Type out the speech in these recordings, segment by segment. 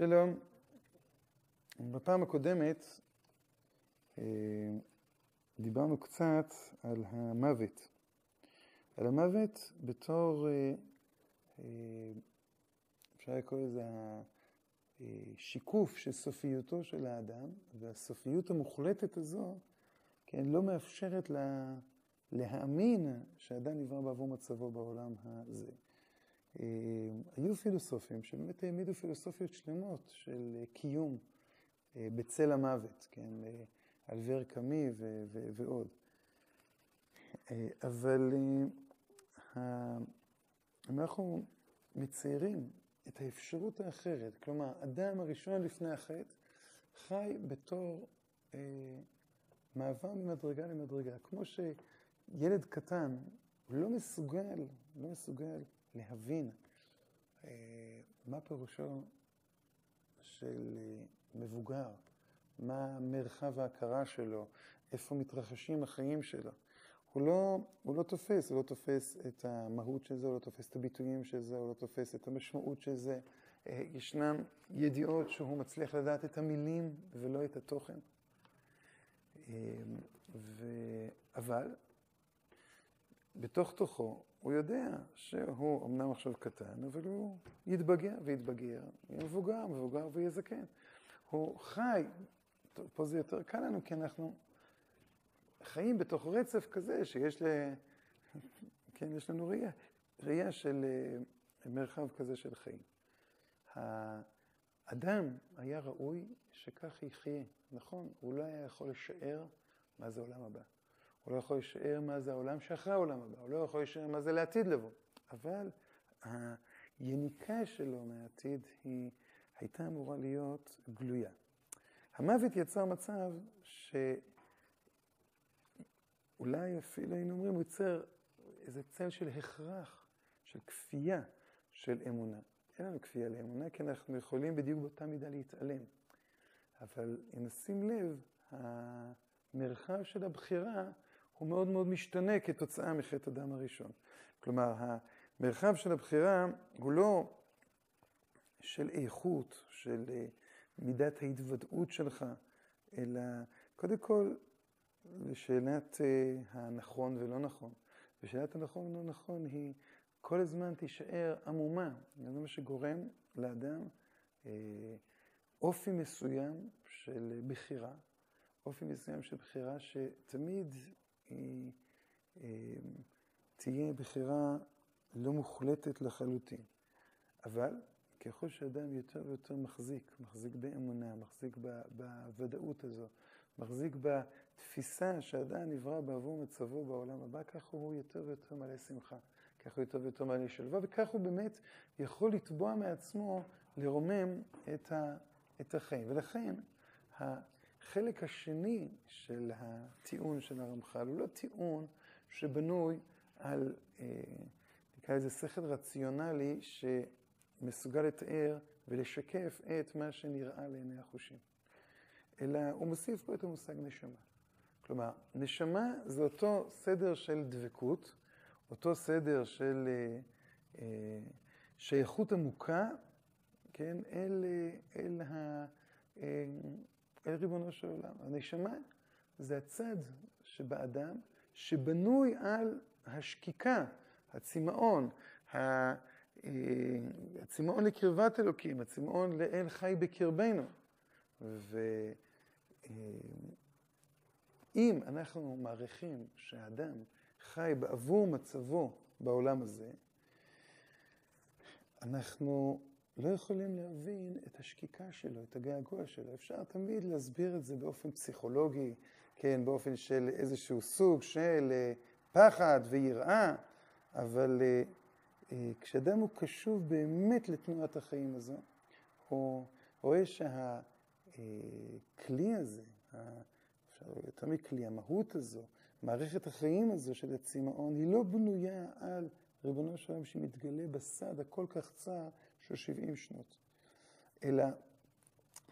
שלום. בפעם הקודמת אה, דיברנו קצת על המוות. על המוות בתור, אה, אה, אפשר לקרוא לזה השיקוף של סופיותו של האדם, והסופיות המוחלטת הזו, כן, לא מאפשרת לה להאמין שהאדם נברא בעבור מצבו בעולם הזה. אה, היו פילוסופים שבאמת העמידו פילוסופיות שלמות של קיום אה, בצל המוות, כן, אלבר קאמי ועוד. אה, אבל אנחנו מציירים את האפשרות האחרת, כלומר, אדם הראשון לפני החטא חי בתור אה, מעבר ממדרגה למדרגה. כמו שילד קטן לא מסוגל, לא מסוגל להבין אה, מה פירושו של אה, מבוגר, מה מרחב ההכרה שלו, איפה מתרחשים החיים שלו. הוא לא, הוא לא תופס, הוא לא תופס את המהות של זה, הוא לא תופס את הביטויים של זה, הוא לא תופס את המשמעות של זה. אה, ישנן ידיעות שהוא מצליח לדעת את המילים ולא את התוכן. ו... אבל בתוך תוכו הוא יודע שהוא אמנם עכשיו קטן, אבל הוא יתבגר ויתבגר, יהיה מבוגר, מבוגר ויהיה זקן. הוא חי, פה זה יותר קל לנו, כי אנחנו חיים בתוך רצף כזה שיש ל... כן, יש לנו ראייה, ראייה של אה, מרחב כזה של חיים. האדם היה ראוי שכך יחיה, נכון? הוא לא היה יכול לשער מה זה עולם הבא. הוא לא יכול לשער מה זה העולם שאחרי העולם הבא, הוא לא יכול לשער מה זה לעתיד לבוא. אבל היניקה שלו מהעתיד היא הייתה אמורה להיות גלויה. המוות יצר מצב שאולי אפילו היינו אומרים, הוא יוצר איזה צל של הכרח, של כפייה של אמונה. אין לנו כפייה לאמונה, כי אנחנו יכולים בדיוק באותה מידה להתעלם. אבל אם נשים לב, המרחב של הבחירה הוא מאוד מאוד משתנה כתוצאה מחטא הדם הראשון. כלומר, המרחב של הבחירה הוא לא של איכות, של אה, מידת ההתוודעות שלך, אלא קודם כל לשאלת אה, הנכון ולא נכון. ושאלת הנכון ולא נכון היא כל הזמן תישאר עמומה. זה מה שגורם לאדם אה, אופי מסוים של בחירה, אופי מסוים של בחירה שתמיד תהיה בחירה לא מוחלטת לחלוטין. אבל ככל שאדם יותר ויותר מחזיק, מחזיק באמונה, מחזיק בוודאות הזו, מחזיק בתפיסה שאדם נברא בעבור מצבו בעולם הבא, כך הוא יותר ויותר מלא שמחה, כך הוא יותר ויותר מלא שלווה, וכך הוא באמת יכול לתבוע מעצמו לרומם את החיים. ולכן, החלק השני של הטיעון של הרמח"ל הוא לא טיעון שבנוי על, אה, נקרא לזה שכל רציונלי שמסוגל לתאר ולשקף את מה שנראה לעיני החושים. אלא הוא מוסיף פה את המושג נשמה. כלומר, נשמה זה אותו סדר של דבקות, אותו סדר של אה, אה, שייכות עמוקה, כן, אל, אל, ה, אל ריבונו של עולם. הנשמה זה הצד שבאדם שבנוי על השקיקה, הצמאון, אה, הצמאון לקרבת אלוקים, הצמאון לאל חי בקרבנו. ואם אנחנו מעריכים שהאדם חי בעבור מצבו בעולם הזה, אנחנו לא יכולים להבין את השקיקה שלו, את הגעגוע שלו. אפשר תמיד להסביר את זה באופן פסיכולוגי, כן, באופן של איזשהו סוג של אה, פחד ויראה, אבל אה, אה, כשאדם הוא קשוב באמת לתנועת החיים הזו, הוא רואה שהכלי הזה, אפשר יותר מכלי, המהות הזו, מערכת החיים הזו של הצמאון, היא לא בנויה על ריבונו של עולם שמתגלה בסד הכל כך צר של 70 שנות. אלא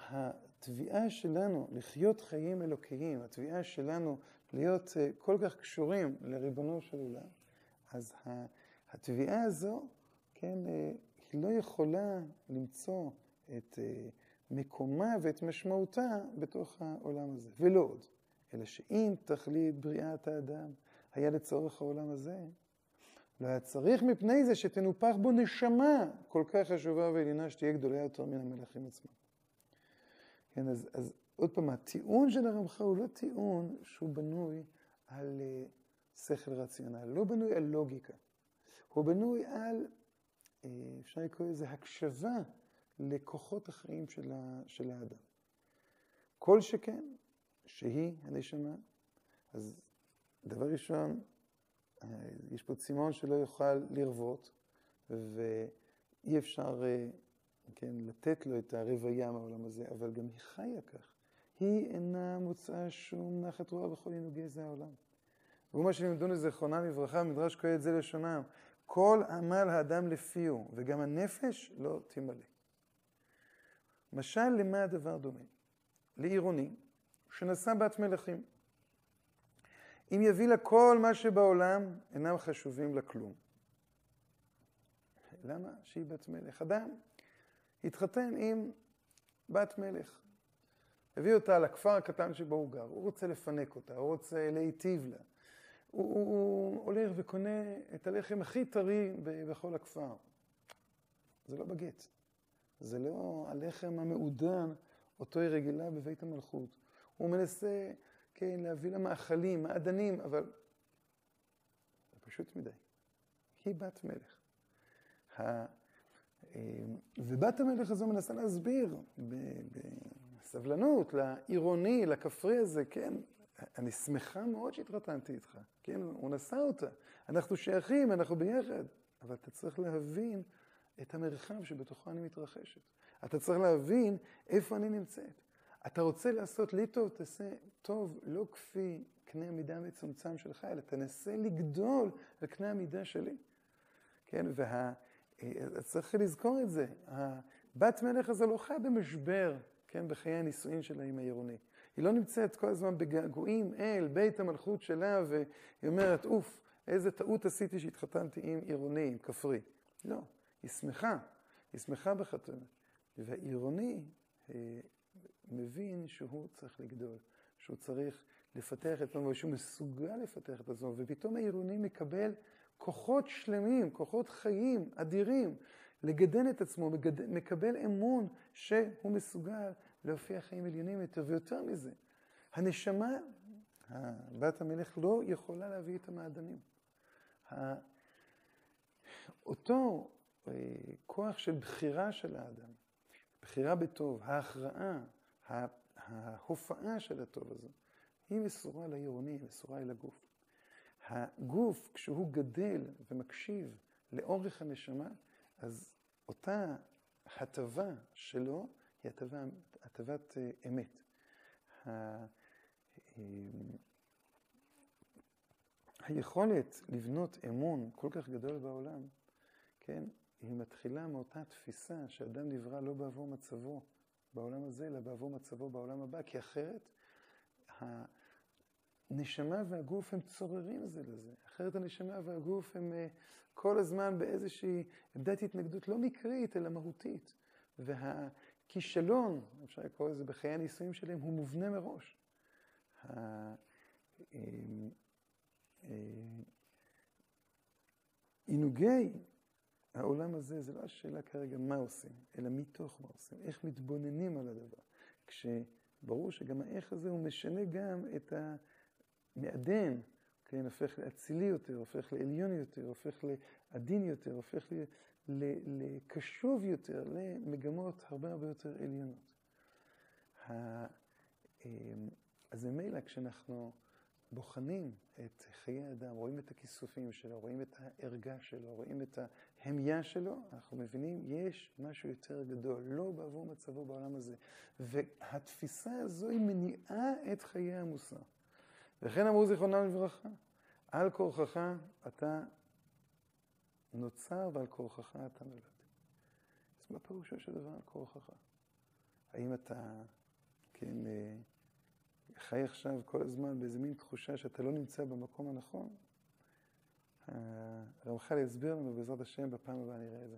התביעה שלנו לחיות חיים אלוקיים, התביעה שלנו להיות אה, כל כך קשורים לריבונו של עולם, אז התביעה הזו, כן, אה, היא לא יכולה למצוא את אה, מקומה ואת משמעותה בתוך העולם הזה. ולא עוד, אלא שאם תכלית בריאת האדם היה לצורך העולם הזה, לא היה צריך מפני זה שתנופח בו נשמה כל כך חשובה ועליונה שתהיה גדולה יותר מן המלאכים עצמם. כן, אז, אז עוד פעם, הטיעון של הרמח"ל הוא לא טיעון שהוא בנוי על uh, שכל רציונל, לא בנוי על לוגיקה. הוא בנוי על, uh, אפשר לקרוא לזה הקשבה לכוחות החיים של, ה, של האדם. כל שכן, שהיא הנשמה, אז דבר ראשון, יש פה צימון שלא יוכל לרוות, ואי אפשר כן, לתת לו את הרוויה מהעולם הזה, אבל גם היא חיה כך. היא אינה מוצאה שום נחת רוח בכל עינוגי זה העולם. והוא מה שלימדונו זכרונם לברכה, מדרש קהלת זה לשונם, כל עמל האדם לפיהו, וגם הנפש לא תמלא. משל למה הדבר דומה? לעירוני שנשא בת מלכים. אם יביא לה כל מה שבעולם, אינם חשובים לה כלום. למה? שהיא בת מלך. אדם התחתן עם בת מלך. הביא אותה לכפר הקטן שבו הוא גר, הוא רוצה לפנק אותה, הוא רוצה להיטיב לה. הוא, הוא, הוא הולך וקונה את הלחם הכי טרי בכל הכפר. זה לא בגט. זה לא הלחם המעודן, אותו היא רגילה בבית המלכות. הוא מנסה, כן, להביא לה מאכלים, מעדנים, אבל זה פשוט מדי. היא בת מלך. אמ, ובת המלך הזו מנסה להסביר בסבלנות לעירוני, לכפרי הזה, כן, אני שמחה מאוד שהתחתנתי איתך, כן, הוא נשא אותה, אנחנו שייכים, אנחנו ביחד, אבל אתה צריך להבין את המרחב שבתוכו אני מתרחשת. אתה צריך להבין איפה אני נמצאת. אתה רוצה לעשות לי טוב, תעשה טוב לא כפי קנה המידה המצומצם שלך, אלא תנסה לגדול בקנה המידה שלי. כן, וה... אז צריך לזכור את זה. הבת מלך הזו לא חיה במשבר, כן, בחיי הנישואין שלה עם העירוני. היא לא נמצאת כל הזמן בגעגועים אל בית המלכות שלה, והיא אומרת, אוף, איזה טעות עשיתי שהתחתנתי עם עירוני, עם כפרי. לא, היא שמחה, היא שמחה בחתונה. והעירוני אה, מבין שהוא צריך לגדול, שהוא צריך לפתח את עצמו, שהוא מסוגל לפתח את עצמו, ופתאום העירוני מקבל כוחות שלמים, כוחות חיים אדירים, לגדל את עצמו. מקבל אמון שהוא מסוגל להופיע חיים עליונים יותר, ויותר מזה, הנשמה, בת המלך, לא יכולה להביא את המעדנים. אותו אה, כוח של בחירה של האדם, בחירה בטוב, ההכרעה, ההופעה של הטוב הזה, היא מסורה לעירוני, היא מסורה אל הגוף. הגוף, כשהוא גדל ומקשיב לאורך הנשמה, אז אותה הטבה שלו היא הטבה, הטבת אה, אמת. אה, היכולת לבנות אמון כל כך גדול בעולם, כן, היא מתחילה מאותה תפיסה שאדם נברא לא בעבור מצבו בעולם הזה, אלא בעבור מצבו בעולם הבא, כי אחרת הנשמה והגוף הם צוררים זה לזה. אחרת הנשמה והגוף הם אה, כל הזמן באיזושהי עמדת התנגדות לא מקרית, אלא מהותית. והכישלון, אפשר לקרוא לזה בחיי הנישואים שלהם, הוא מובנה מראש. אה, אה, עינוגי העולם הזה, זה לא השאלה כרגע מה עושים, אלא מתוך מה עושים, איך מתבוננים על הדבר. כשברור שגם האיך הזה הוא משנה גם את ה... מעדן, כן, הופך לאצילי יותר, הופך לעליון יותר, הופך לעדין יותר, הופך לקשוב יותר, למגמות הרבה הרבה יותר עליונות. אמ, אז ממילא כשאנחנו בוחנים את חיי האדם, רואים את הכיסופים שלו, רואים את הערגה שלו, רואים את ההמיה שלו, אנחנו מבינים, יש משהו יותר גדול, לא בעבור מצבו בעולם הזה. והתפיסה הזו היא מניעה את חיי המוסר. וכן אמרו זיכרונם לברכה, על כורחך אתה נוצר ועל כורחך אתה נולד. אז מה פירושו של דבר על כורחך? האם אתה, כן, אה, חי עכשיו כל הזמן באיזה מין תחושה שאתה לא נמצא במקום הנכון? הרמח"ל יסביר לנו בעזרת השם בפעם הבאה נראה את זה.